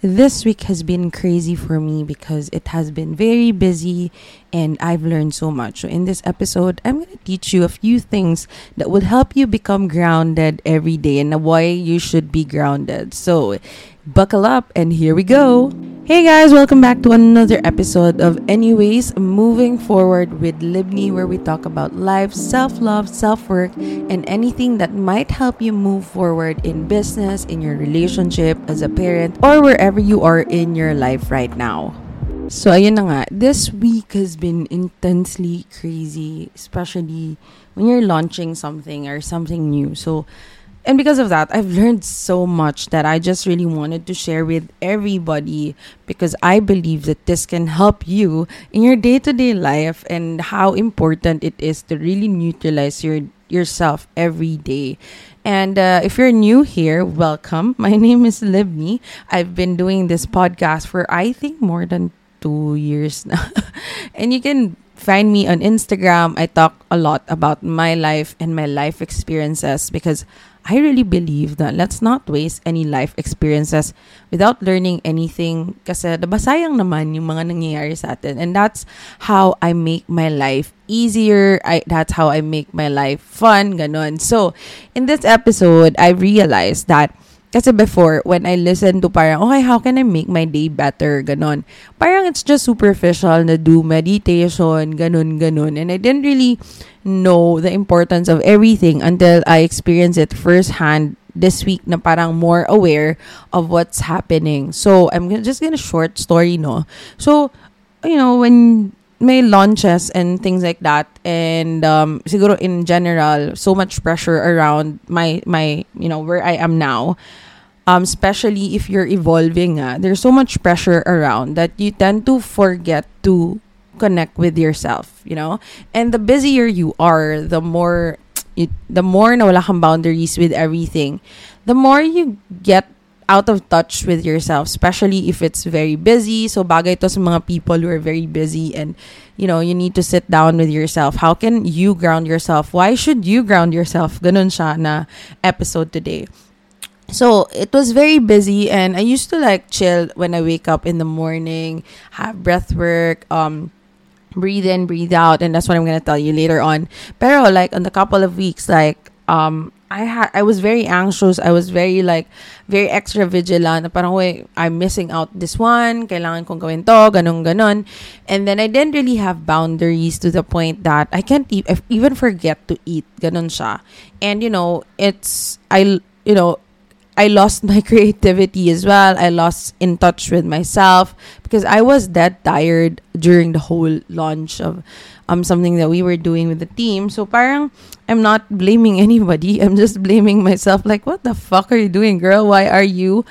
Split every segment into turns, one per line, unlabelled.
this week has been crazy for me because it has been very busy and I've learned so much. So, in this episode, I'm going to teach you a few things that will help you become grounded every day and why you should be grounded. So, buckle up and here we go. Hey guys, welcome back to another episode of Anyways Moving Forward with Libni, where we talk about life, self love, self work, and anything that might help you move forward in business, in your relationship, as a parent, or wherever you are in your life right now. So, ayun na nga, this week has been intensely crazy, especially when you're launching something or something new. So, and because of that, I've learned so much that I just really wanted to share with everybody because I believe that this can help you in your day to day life and how important it is to really neutralize your yourself every day. And uh, if you're new here, welcome. My name is Libni. I've been doing this podcast for I think more than two years now. and you can find me on Instagram. I talk a lot about my life and my life experiences because I really believe that let's not waste any life experiences without learning anything kasi diba sayang naman yung mga nangyayari sa atin. And that's how I make my life easier. I, that's how I make my life fun, ganun. So, in this episode, I realized that kasi before, when I listen to parang, okay, how can I make my day better? Ganon. Parang it's just superficial na do meditation, ganon, ganon. And I didn't really know the importance of everything until I experienced it firsthand this week na parang more aware of what's happening. So, I'm just gonna short story, no? So, you know, when may launches and things like that and um siguro in general so much pressure around my my you know where I am now um especially if you're evolving uh, there's so much pressure around that you tend to forget to connect with yourself you know and the busier you are the more you, the more na wala kang boundaries with everything the more you get out of touch with yourself, especially if it's very busy. So bagay to sa mga people who are very busy and you know, you need to sit down with yourself. How can you ground yourself? Why should you ground yourself? Ganun siya na episode today. So it was very busy and I used to like chill when I wake up in the morning, have breath work, um breathe in, breathe out, and that's what I'm gonna tell you later on. Pero like on the couple of weeks, like um I had I was very anxious. I was very like very extra vigilant. Parang wait, I'm missing out this one. Kailangan kong gawin to, ganun ganon. And then I didn't really have boundaries to the point that I can't e- even forget to eat. Ganon siya. And you know, it's I you know, I lost my creativity as well. I lost in touch with myself because I was that tired during the whole launch of um something that we were doing with the team. So parang I'm not blaming anybody. I'm just blaming myself like what the fuck are you doing, girl? Why are you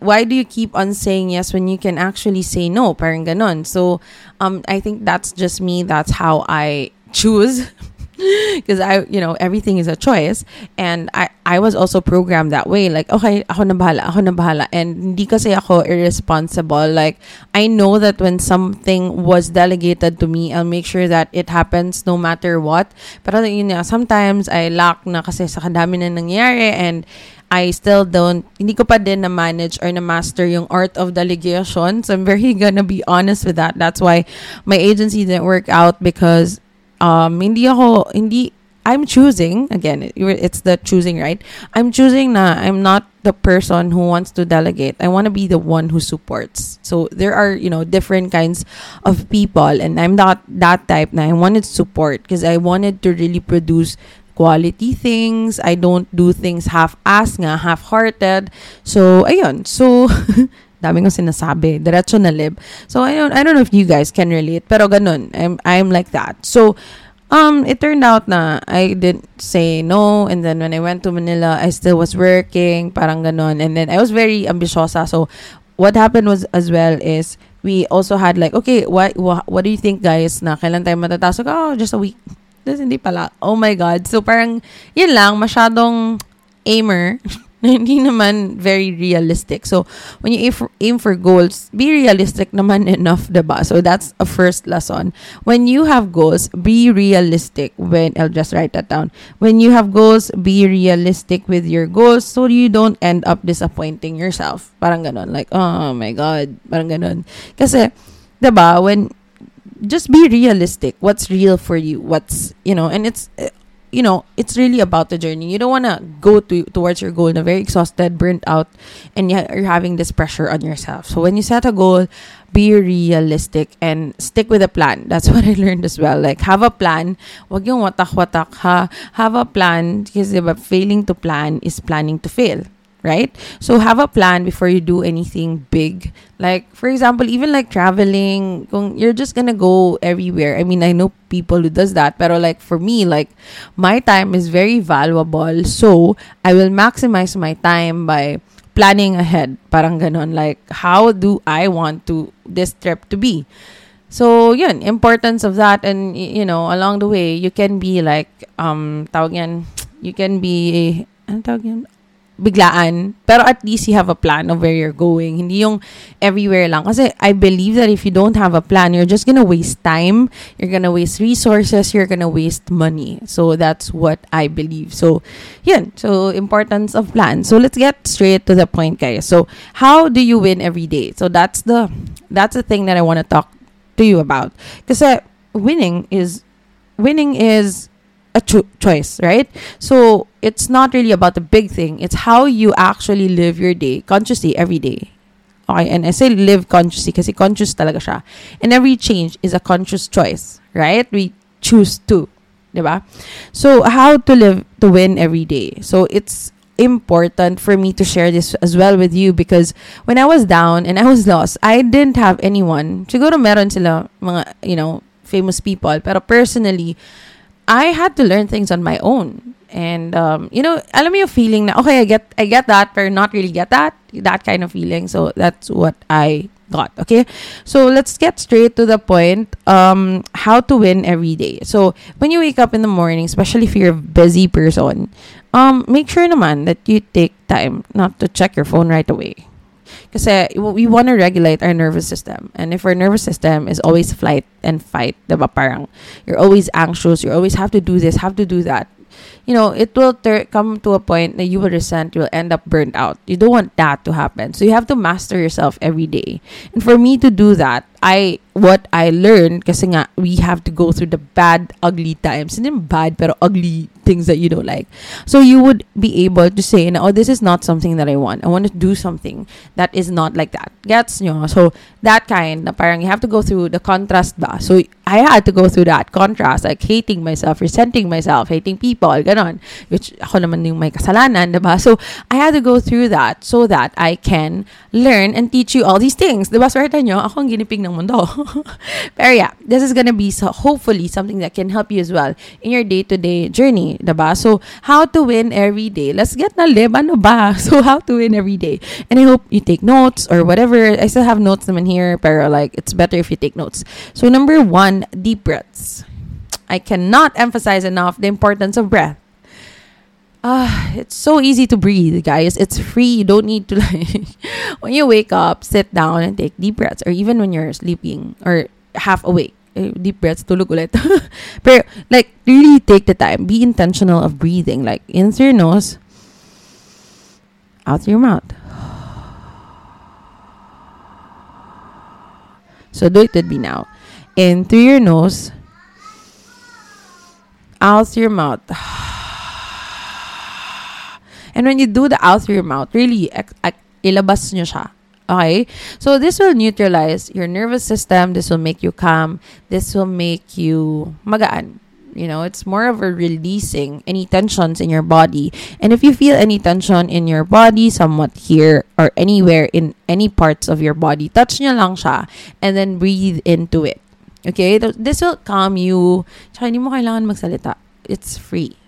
why do you keep on saying yes when you can actually say no? Parang ganon. So um I think that's just me. That's how I choose because I, you know, everything is a choice. And I, I was also programmed that way. Like, okay, ako na bahala, ako na bahala. And hindi kasi ako irresponsible. Like, I know that when something was delegated to me, I'll make sure that it happens no matter what. Pero yun sometimes I lack na kasi sa kadami na nangyayari and I still don't, hindi ko pa din na-manage or na-master yung art of delegation. So I'm very gonna be honest with that. That's why my agency didn't work out because um, hindi ako, hindi, I'm choosing, again, it's the choosing, right? I'm choosing na I'm not the person who wants to delegate. I want to be the one who supports. So there are, you know, different kinds of people and I'm not that type na I wanted support because I wanted to really produce quality things. I don't do things half-ass nga, half-hearted. So, ayun. So, dami kong sinasabi. Diretso na lib. So, I don't, I don't know if you guys can relate. Pero ganun. I'm, I'm like that. So, um, it turned out na I didn't say no. And then when I went to Manila, I still was working. Parang ganun. And then I was very ambisyosa. So, what happened was as well is we also had like, okay, what, what, what do you think guys na kailan tayo matatasok? Oh, just a week. Tapos hindi pala. Oh my God. So parang, yun lang, masyadong aimer. hindi naman very realistic. So, when you aim for, aim for goals, be realistic naman enough, diba? So, that's a first lesson. When you have goals, be realistic. When, I'll just write that down. When you have goals, be realistic with your goals so you don't end up disappointing yourself. Parang ganon. Like, oh my God. Parang ganon. Kasi, diba, when, just be realistic. What's real for you? What's, you know, and it's, you know, it's really about the journey. You don't want to go to towards your goal na very exhausted, burnt out, and yet you're having this pressure on yourself. So when you set a goal, be realistic and stick with a plan. That's what I learned as well. Like have a plan. Wag yung watak-watak ha. Have a plan because failing to plan is planning to fail right? So have a plan before you do anything big. Like for example, even like traveling, you're just gonna go everywhere. I mean, I know people who does that, but like for me, like my time is very valuable. So I will maximize my time by planning ahead. Parang ganon. Like how do I want to this trip to be? So, yun, importance of that and you know, along the way, you can be like um tawag yan, you can be ano tawag yan? Biglaan. Pero at least you have a plan of where you're going. Hindi yung everywhere lang. Kasi I believe that if you don't have a plan, you're just gonna waste time. You're gonna waste resources. You're gonna waste money. So that's what I believe. So, yun. So, importance of plan. So, let's get straight to the point, guys. So, how do you win every day? So, that's the, that's the thing that I want to talk to you about. Kasi winning is, winning is a cho- choice, right? So it's not really about the big thing. It's how you actually live your day consciously every day. Okay, and I say live consciously because kasi conscious talaga siya. And every change is a conscious choice, right? We choose to, diba? So how to live to win every day. So it's important for me to share this as well with you because when I was down and I was lost, I didn't have anyone. Siguro meron sila mga, you know, famous people. Pero personally, I had to learn things on my own. And um, you know, alam mo yung feeling na okay, I get I get that, but not really get that. That kind of feeling. So that's what I got. Okay. So let's get straight to the point. Um, how to win every day. So when you wake up in the morning, especially if you're a busy person, um, make sure naman that you take time not to check your phone right away. Kasi we want to regulate our nervous system. And if our nervous system is always flight and fight, diba parang you're always anxious, you always have to do this, have to do that. You know, it will ter- come to a point that you will resent, you will end up burnt out. You don't want that to happen. So you have to master yourself every day. And for me to do that, I what I learned kasi nga we have to go through the bad ugly times. Hindi bad pero ugly things that you don't like. So you would be able to say, oh, this is not something that I want. I want to do something that is not like that. Gets nyo? So that kind, na parang you have to go through the contrast ba? So I had to go through that contrast, like hating myself, resenting myself, hating people, ganon. Which ako naman yung may kasalanan, diba? So I had to go through that so that I can learn and teach you all these things. Diba? Swerte nyo, ako ang ginipig ng mundo. Pero yeah, this is gonna be so hopefully something that can help you as well in your day-to-day journey diba? So, how to win every day. Let's get na live, ano ba? So, how to win every day. And I hope you take notes or whatever. I still have notes naman here, pero like, it's better if you take notes. So, number one, deep breaths. I cannot emphasize enough the importance of breath. Ah, it's so easy to breathe, guys. It's free. You don't need to like when you wake up, sit down and take deep breaths, or even when you're sleeping or half awake eh, deep breaths, tulog ulit. Pero, like, really take the time. Be intentional of breathing. Like, in through your nose, out through your mouth. So, do it with me now. In through your nose, out through your mouth. And when you do the out through your mouth, really, ilabas nyo siya. Okay? So this will neutralize your nervous system. This will make you calm. This will make you magaan. You know, it's more of a releasing any tensions in your body. And if you feel any tension in your body, somewhat here or anywhere in any parts of your body, touch nyo lang siya and then breathe into it. Okay? This will calm you. Tsaka hindi mo kailangan magsalita. It's free.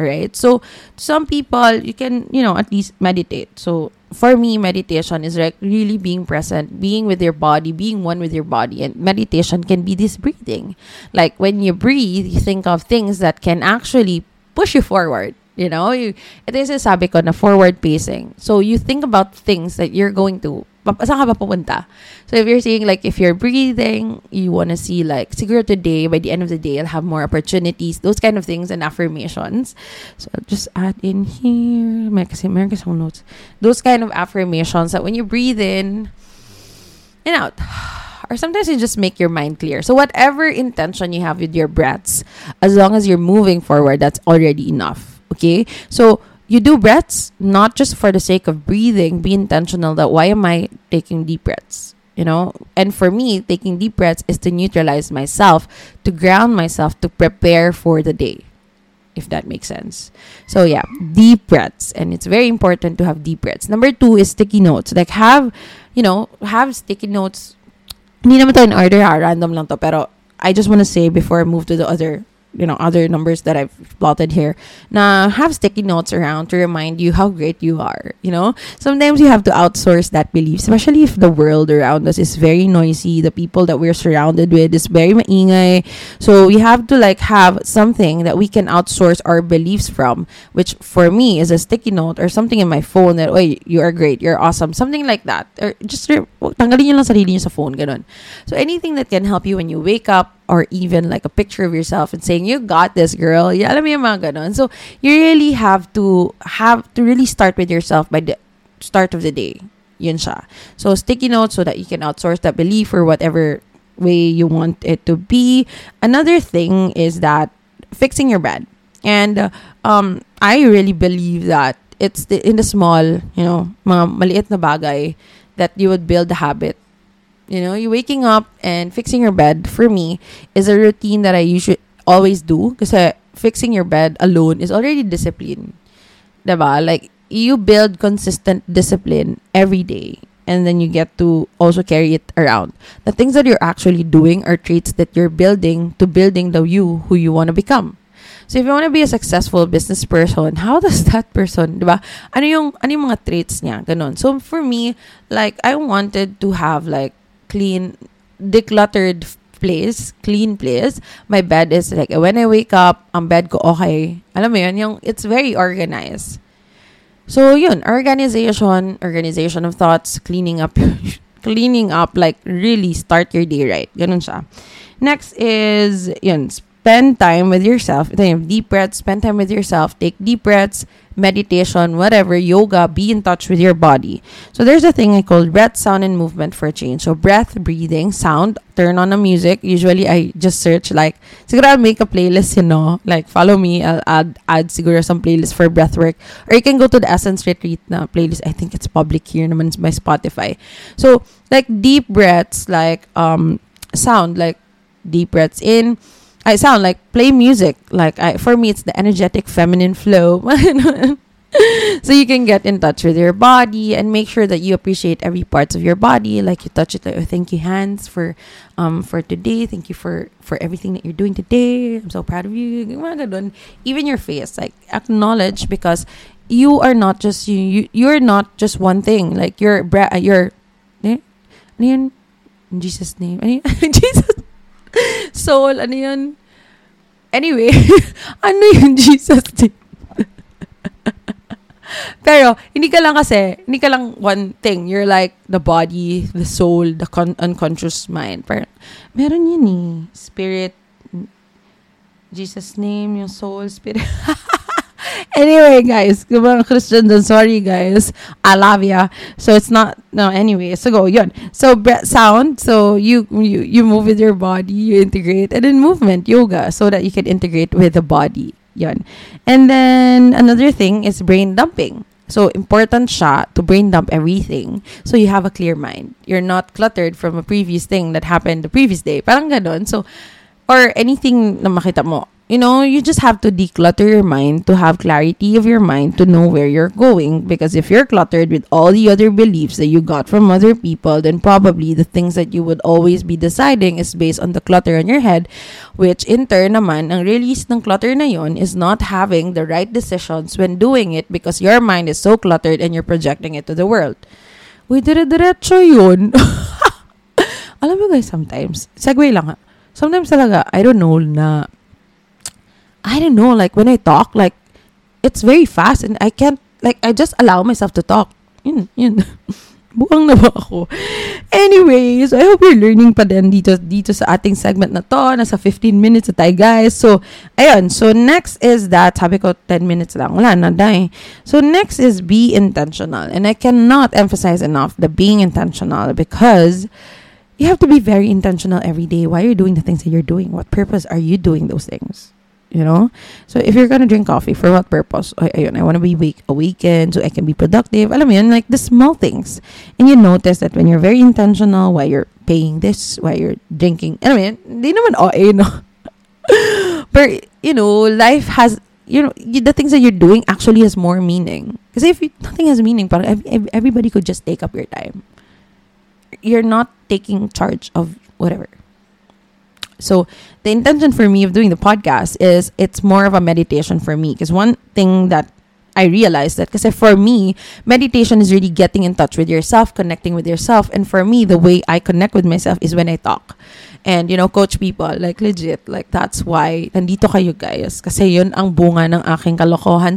Alright? So, some people, you can, you know, at least meditate. So, for me, meditation is like really being present, being with your body, being one with your body. And meditation can be this breathing. Like when you breathe, you think of things that can actually push you forward. You know, you, ito yung sinasabi ko na forward pacing. So, you think about things that you're going to, saan ka ba pupunta? So, if you're saying, like, if you're breathing, you want to see, like, siguro today, by the end of the day, I'll have more opportunities, those kind of things and affirmations. So, I'll just add in here, may kasi, meron kasi notes. Those kind of affirmations that when you breathe in and out, or sometimes you just make your mind clear. So whatever intention you have with your breaths, as long as you're moving forward, that's already enough. Okay? So you do breaths not just for the sake of breathing, be intentional that why am I taking deep breaths? You know, and for me, taking deep breaths is to neutralize myself, to ground myself, to prepare for the day if that makes sense. So yeah, deep breaths, and it's very important to have deep breaths. Number two is sticky notes. Like have, you know, have sticky notes hindi naman to in order ha, random lang to. Pero I just want to say before I move to the other you know other numbers that I've plotted here. Now have sticky notes around to remind you how great you are. You know, sometimes you have to outsource that belief, especially if the world around us is very noisy. The people that we're surrounded with is very maingay. So we have to like have something that we can outsource our beliefs from, which for me is a sticky note or something in my phone that, oh, you are great, you're awesome, something like that. Or just tanggalin niyo lang sarili sa phone, ganun. So anything that can help you when you wake up or even like a picture of yourself and saying, you got this, girl. Yeah, alam mo mga. So, you really have to have to really start with yourself by the start of the day. Yun siya. So, sticky notes so that you can outsource that belief or whatever way you want it to be. Another thing is that fixing your bed. And um, I really believe that it's the, in the small, you know, mga maliit na bagay that you would build a habit you know, you waking up and fixing your bed for me is a routine that I usually always do because uh, fixing your bed alone is already discipline. Diba? Like you build consistent discipline every day and then you get to also carry it around. The things that you're actually doing are traits that you're building to building the you who you want to become. So if you want to be a successful business person, how does that person, 'di ba? Ano yung ano yung mga traits niya? Ganon. So for me, like I wanted to have like clean, decluttered place, clean place. My bed is like, when I wake up, ang bed ko okay. Alam mo yun, yung, it's very organized. So, yun, organization, organization of thoughts, cleaning up, cleaning up, like, really start your day right. Ganun siya. Next is, yun, spend time with yourself. Deep breaths, spend time with yourself, take deep breaths, meditation, whatever, yoga, be in touch with your body. So there's a thing I call breath, sound, and movement for change. So breath, breathing, sound, turn on the music. Usually I just search like, siguro I'll make a playlist, you know, like follow me, I'll add, add siguro some playlist for breath work. Or you can go to the Essence Retreat na playlist. I think it's public here naman my Spotify. So like deep breaths, like um sound, like deep breaths in, I sound like play music. Like I, for me, it's the energetic feminine flow. so you can get in touch with your body and make sure that you appreciate every parts of your body. Like you touch it. Like, oh, thank you, hands, for um for today. Thank you for for everything that you're doing today. I'm so proud of you. Even your face, like acknowledge because you are not just you. you you're not just one thing. Like you're you're. Eh? in Jesus' name. Jesus soul, ano yun? Anyway, ano yung Jesus name? Pero, hindi ka lang kasi, hindi ka lang one thing. You're like the body, the soul, the con- unconscious mind. Pero, meron yun eh. Spirit, Jesus name, yung soul, spirit. Anyway, guys, kung mga Christian sorry guys. I love ya. So it's not no anyway. So go yun. So breath sound, so you you you move with your body, you integrate and then movement, yoga, so that you can integrate with the body. Yun. And then another thing is brain dumping. So, important siya to brain dump everything so you have a clear mind. You're not cluttered from a previous thing that happened the previous day. Parang ganun. So, or anything na makita mo you know, you just have to declutter your mind to have clarity of your mind to know where you're going. Because if you're cluttered with all the other beliefs that you got from other people, then probably the things that you would always be deciding is based on the clutter in your head, which in turn naman, ang release ng clutter na yon is not having the right decisions when doing it because your mind is so cluttered and you're projecting it to the world. Uy, dire-diretso yun. Alam mo guys, sometimes, segue lang ha. Sometimes talaga, I don't know na I don't know, like when I talk, like it's very fast and I can't like I just allow myself to talk. Yun, yun. Buang na ba ako? Anyways, I hope you're learning pa din dito, dito sa ating segment na to. Nasa 15 minutes na tayo, guys. So, ayun. So, next is that. Sabi ko, 10 minutes lang. Wala na, dahil. So, next is be intentional. And I cannot emphasize enough the being intentional because you have to be very intentional every day. Why are you doing the things that you're doing? What purpose are you doing those things? You know? So if you're gonna drink coffee for what purpose? Ay, ayun I want to be wake, awakened so I can be productive. Alam yun like the small things. And you notice that when you're very intentional while you're paying this while you're drinking alam mo yun hindi naman OA no but you know life has you know the things that you're doing actually has more meaning. Because if you, nothing has meaning but everybody could just take up your time. You're not taking charge of whatever so the intention for me of doing the podcast is it's more of a meditation for me because one thing that I realized that because for me, meditation is really getting in touch with yourself, connecting with yourself. And for me, the way I connect with myself is when I talk. And, you know, coach people, like legit, like that's why nandito kayo guys. Kasi yun ang bunga ng aking kalokohan.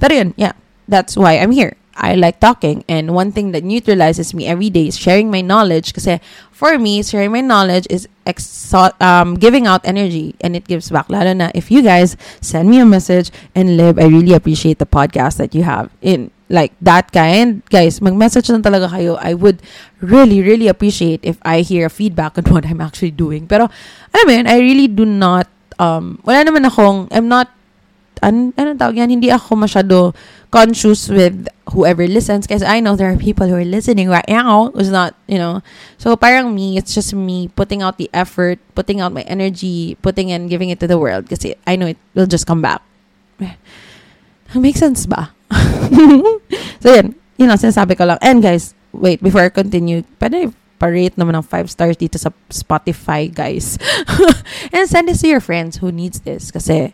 Pero yun, yeah, that's why I'm here. I like talking. And one thing that neutralizes me every day is sharing my knowledge. Because for me, sharing my knowledge is exo- um, giving out energy and it gives back. Lalo na if you guys send me a message and live, I really appreciate the podcast that you have in like that kind. Guys, mag-message lang talaga kayo. I would really, really appreciate if I hear feedback on what I'm actually doing. Pero, mo yun, I really do not, um, wala naman akong, I'm not an, ano tawag yan, hindi ako masyado conscious with whoever listens because I know there are people who are listening right now who's not, you know. So parang me, it's just me putting out the effort, putting out my energy, putting and giving it to the world because I know it will just come back. Makes sense ba? so yan, you know, sinasabi ko lang. And guys, wait, before I continue, pwede pa-rate naman ng 5 stars dito sa Spotify, guys. and send this to your friends who needs this kasi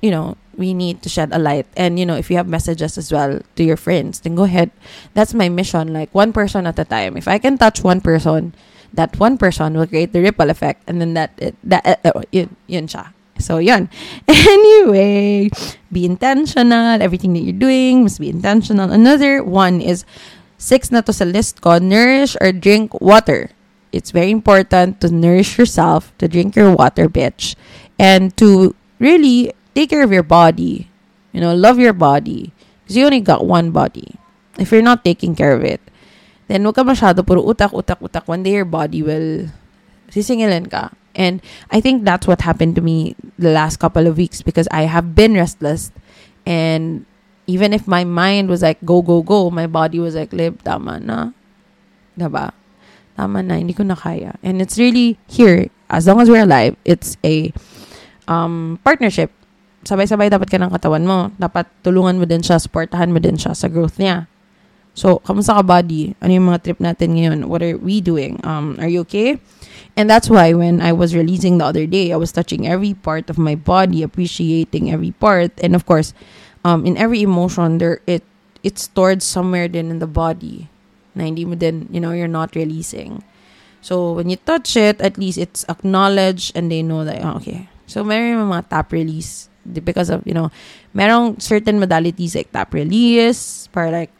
you know, we need to shed a light. And, you know, if you have messages as well to your friends, then go ahead. That's my mission, like one person at a time. If I can touch one person, that one person will create the ripple effect. And then that, that, uh, uh, yun, yun siya. So, yun. Anyway, be intentional. Everything that you're doing must be intentional. Another one is, six na to sa list ko, nourish or drink water. It's very important to nourish yourself, to drink your water, bitch, and to really take care of your body. You know, love your body. Because you only got one body. If you're not taking care of it, then wag ka masyado puro utak, utak, utak. One day your body will sisingilin ka. And I think that's what happened to me the last couple of weeks because I have been restless. And even if my mind was like, go, go, go, my body was like, live, tama na. Diba? Tama na, hindi ko na kaya. And it's really here, as long as we're alive, it's a um, partnership sabay-sabay dapat ka ng katawan mo. Dapat tulungan mo din siya, supportahan mo din siya sa growth niya. So, kamusta ka body? Ano yung mga trip natin ngayon? What are we doing? Um, are you okay? And that's why when I was releasing the other day, I was touching every part of my body, appreciating every part. And of course, um, in every emotion, there it it's stored somewhere then in the body. Na hindi mo din, you know, you're not releasing. So, when you touch it, at least it's acknowledged and they know that, okay. So, may mga tap release because of, you know, merong certain modalities like tap release, para like,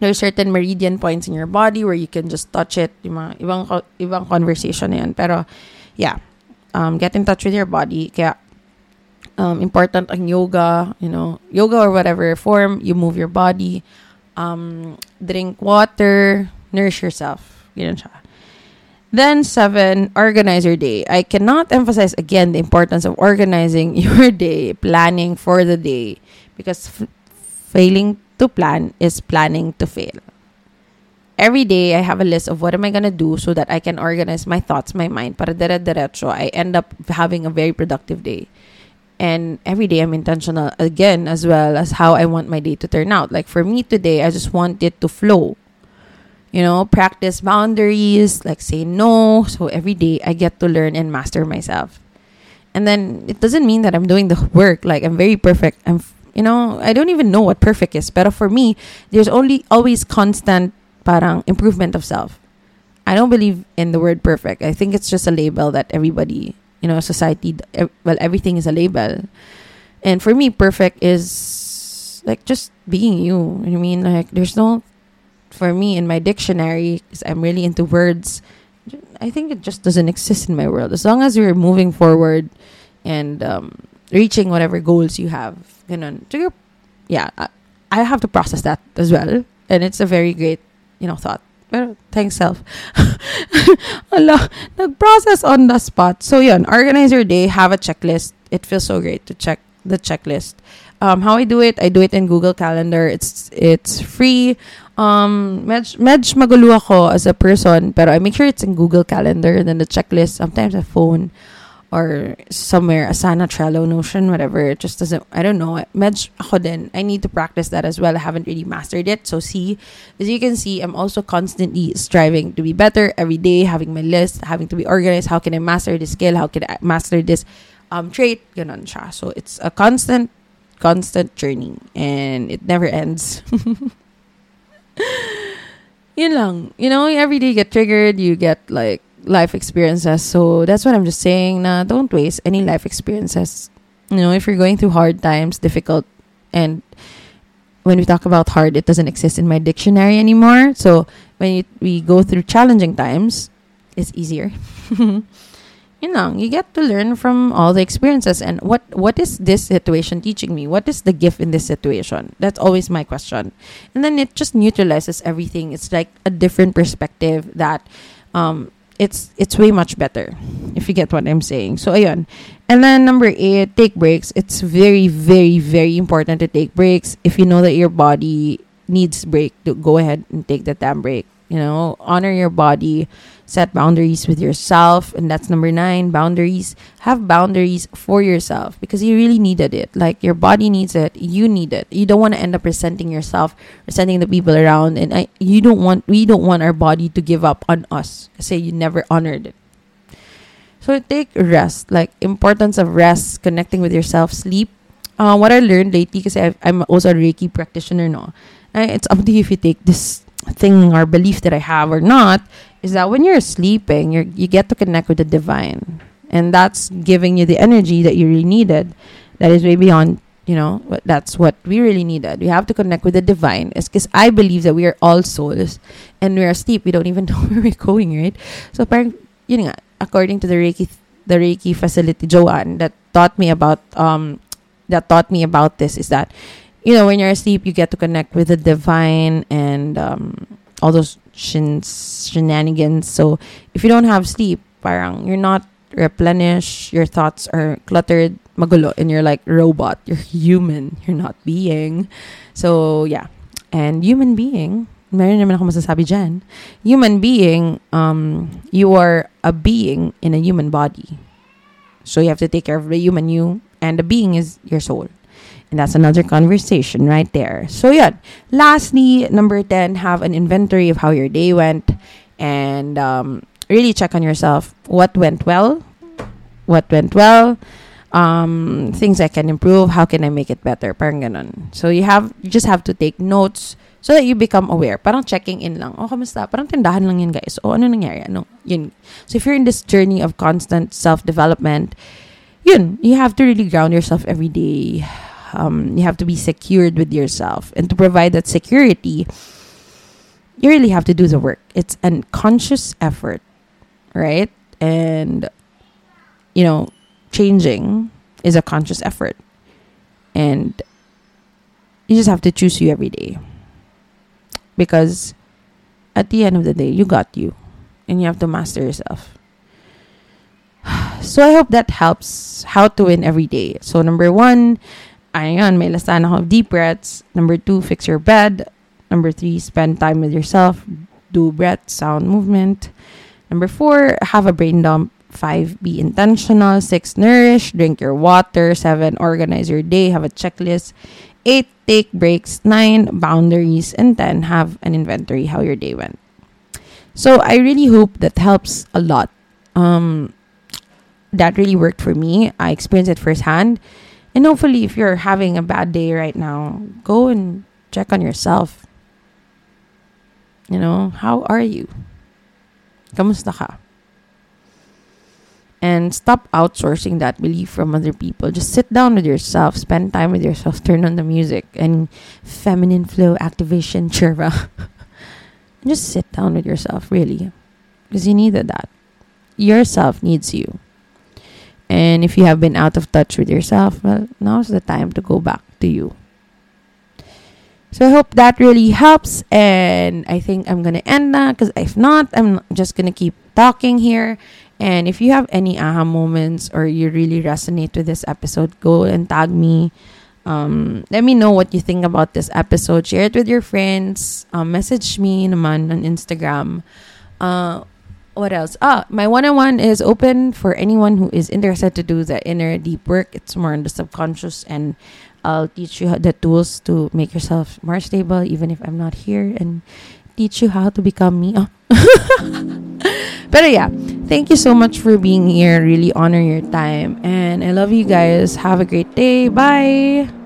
there's certain meridian points in your body where you can just touch it. Yung ibang, ibang conversation na yan. Pero, yeah, um, get in touch with your body. Kaya, um, important ang yoga, you know, yoga or whatever form, you move your body, um, drink water, nourish yourself. Ganun siya. Then, seven, organize your day. I cannot emphasize again the importance of organizing your day, planning for the day, because f- failing to plan is planning to fail. Every day, I have a list of what am I going to do so that I can organize my thoughts, my mind. Para dire-diretso, I end up having a very productive day. And every day, I'm intentional again, as well as how I want my day to turn out. Like for me today, I just want it to flow you know, practice boundaries, like say no. So every day I get to learn and master myself. And then it doesn't mean that I'm doing the work like I'm very perfect. I'm you know, I don't even know what perfect is. But for me, there's only always constant parang improvement of self. I don't believe in the word perfect. I think it's just a label that everybody, you know, society well everything is a label. And for me, perfect is like just being you. I mean, like there's no for me in my dictionary because I'm really into words. I think it just doesn't exist in my world. As long as you're moving forward and um, reaching whatever goals you have, you know, to your, yeah, I, I have to process that as well, and it's a very great, you know, thought. Pero thanks self. Ala, nag-process on the spot. So yun, organize your day, have a checklist. It feels so great to check the checklist. Um, how I do it, I do it in Google Calendar. It's it's free. Um, med, med magulo ako as a person, pero I make sure it's in Google Calendar and then the checklist, sometimes a phone or somewhere, Asana, Trello, Notion, whatever. It just doesn't, I don't know. Med ako din. I need to practice that as well. I haven't really mastered it. So see, as you can see, I'm also constantly striving to be better every day, having my list, having to be organized. How can I master this skill? How can I master this um, trait? Ganon siya. So it's a constant, constant journey and it never ends. yun lang. You know, every day you get triggered, you get like life experiences. So that's what I'm just saying. Nah, don't waste any life experiences. You know, if you're going through hard times, difficult, and when we talk about hard, it doesn't exist in my dictionary anymore. So when you, we go through challenging times, it's easier. you know, you get to learn from all the experiences and what what is this situation teaching me? What is the gift in this situation? That's always my question. And then it just neutralizes everything. It's like a different perspective that um it's it's way much better if you get what I'm saying. So ayun. And then number 8, take breaks. It's very very very important to take breaks. If you know that your body needs break, go ahead and take that damn break. You know, honor your body set boundaries with yourself and that's number nine boundaries. Have boundaries for yourself because you really needed it. Like your body needs it you need it. You don't want to end up resenting yourself resenting the people around and I, you don't want we don't want our body to give up on us. Say you never honored it. So take rest. Like importance of rest connecting with yourself sleep. Uh, what i learned lately because i'm also a reiki practitioner no it's up to you if you take this thing or belief that I have or not is that when you're sleeping, you you get to connect with the divine, and that's giving you the energy that you really needed. That is way beyond you know that's what we really needed. We have to connect with the divine. It's because I believe that we are all souls, and we are asleep. We don't even know where we're going, right? So, according to the Reiki the Reiki facility Joanne that taught me about um that taught me about this is that you know, when you're asleep, you get to connect with the divine and um, all those shins, shenanigans. So if you don't have sleep, parang you're not replenished, your thoughts are cluttered, magulo, and you're like robot. You're human. You're not being. So yeah, and human being. Meron naman ako masasabi dyan. Human being, um, you are a being in a human body. So you have to take care of the human you, and the being is your soul. And that's another conversation right there. So, yeah. Lastly, number 10, have an inventory of how your day went and um, really check on yourself. What went well? What went well? Um, things I can improve. How can I make it better? Parang. So, you have, you just have to take notes so that you become aware. Parang checking in lang. Oh, kamusta? Parang tindahan lang yun, guys. Oh, ano nangyari? Ano? Yun. So, if you're in this journey of constant self-development, yun, you have to really ground yourself every day um, you have to be secured with yourself. And to provide that security you really have to do the work. It's a conscious effort right? And you know changing is a conscious effort. And you just have to choose you every day. Because at the end of the day you got you. And you have to master yourself. So i hope that helps how to win every day. So number one Ayan, may listahan ako. Deep breaths. Number two, fix your bed. Number three, spend time with yourself. Do breath, sound, movement. Number four, have a brain dump. Five, be intentional. Six, nourish. Drink your water. Seven, organize your day. Have a checklist. Eight, take breaks. Nine, boundaries. And ten, have an inventory how your day went. So I really hope that helps a lot. Um, that really worked for me. I experienced it firsthand. And hopefully, if you're having a bad day right now, go and check on yourself. You know, how are you? Kamusta ka? and stop outsourcing that belief from other people. Just sit down with yourself, spend time with yourself, turn on the music and feminine flow activation chirva. just sit down with yourself, really, because you needed that. Yourself needs you. And if you have been out of touch with yourself, well, now's the time to go back to you. So I hope that really helps. And I think I'm going to end that because if not, I'm just going to keep talking here. And if you have any aha moments or you really resonate with this episode, go and tag me. Um, let me know what you think about this episode. Share it with your friends. Um, message me naman on Instagram. Uh, what else? Ah, my one-on-one is open for anyone who is interested to do the inner deep work. It's more on the subconscious, and I'll teach you the tools to make yourself more stable, even if I'm not here, and teach you how to become me. Oh. but yeah, thank you so much for being here. Really honor your time, and I love you guys. Have a great day. Bye.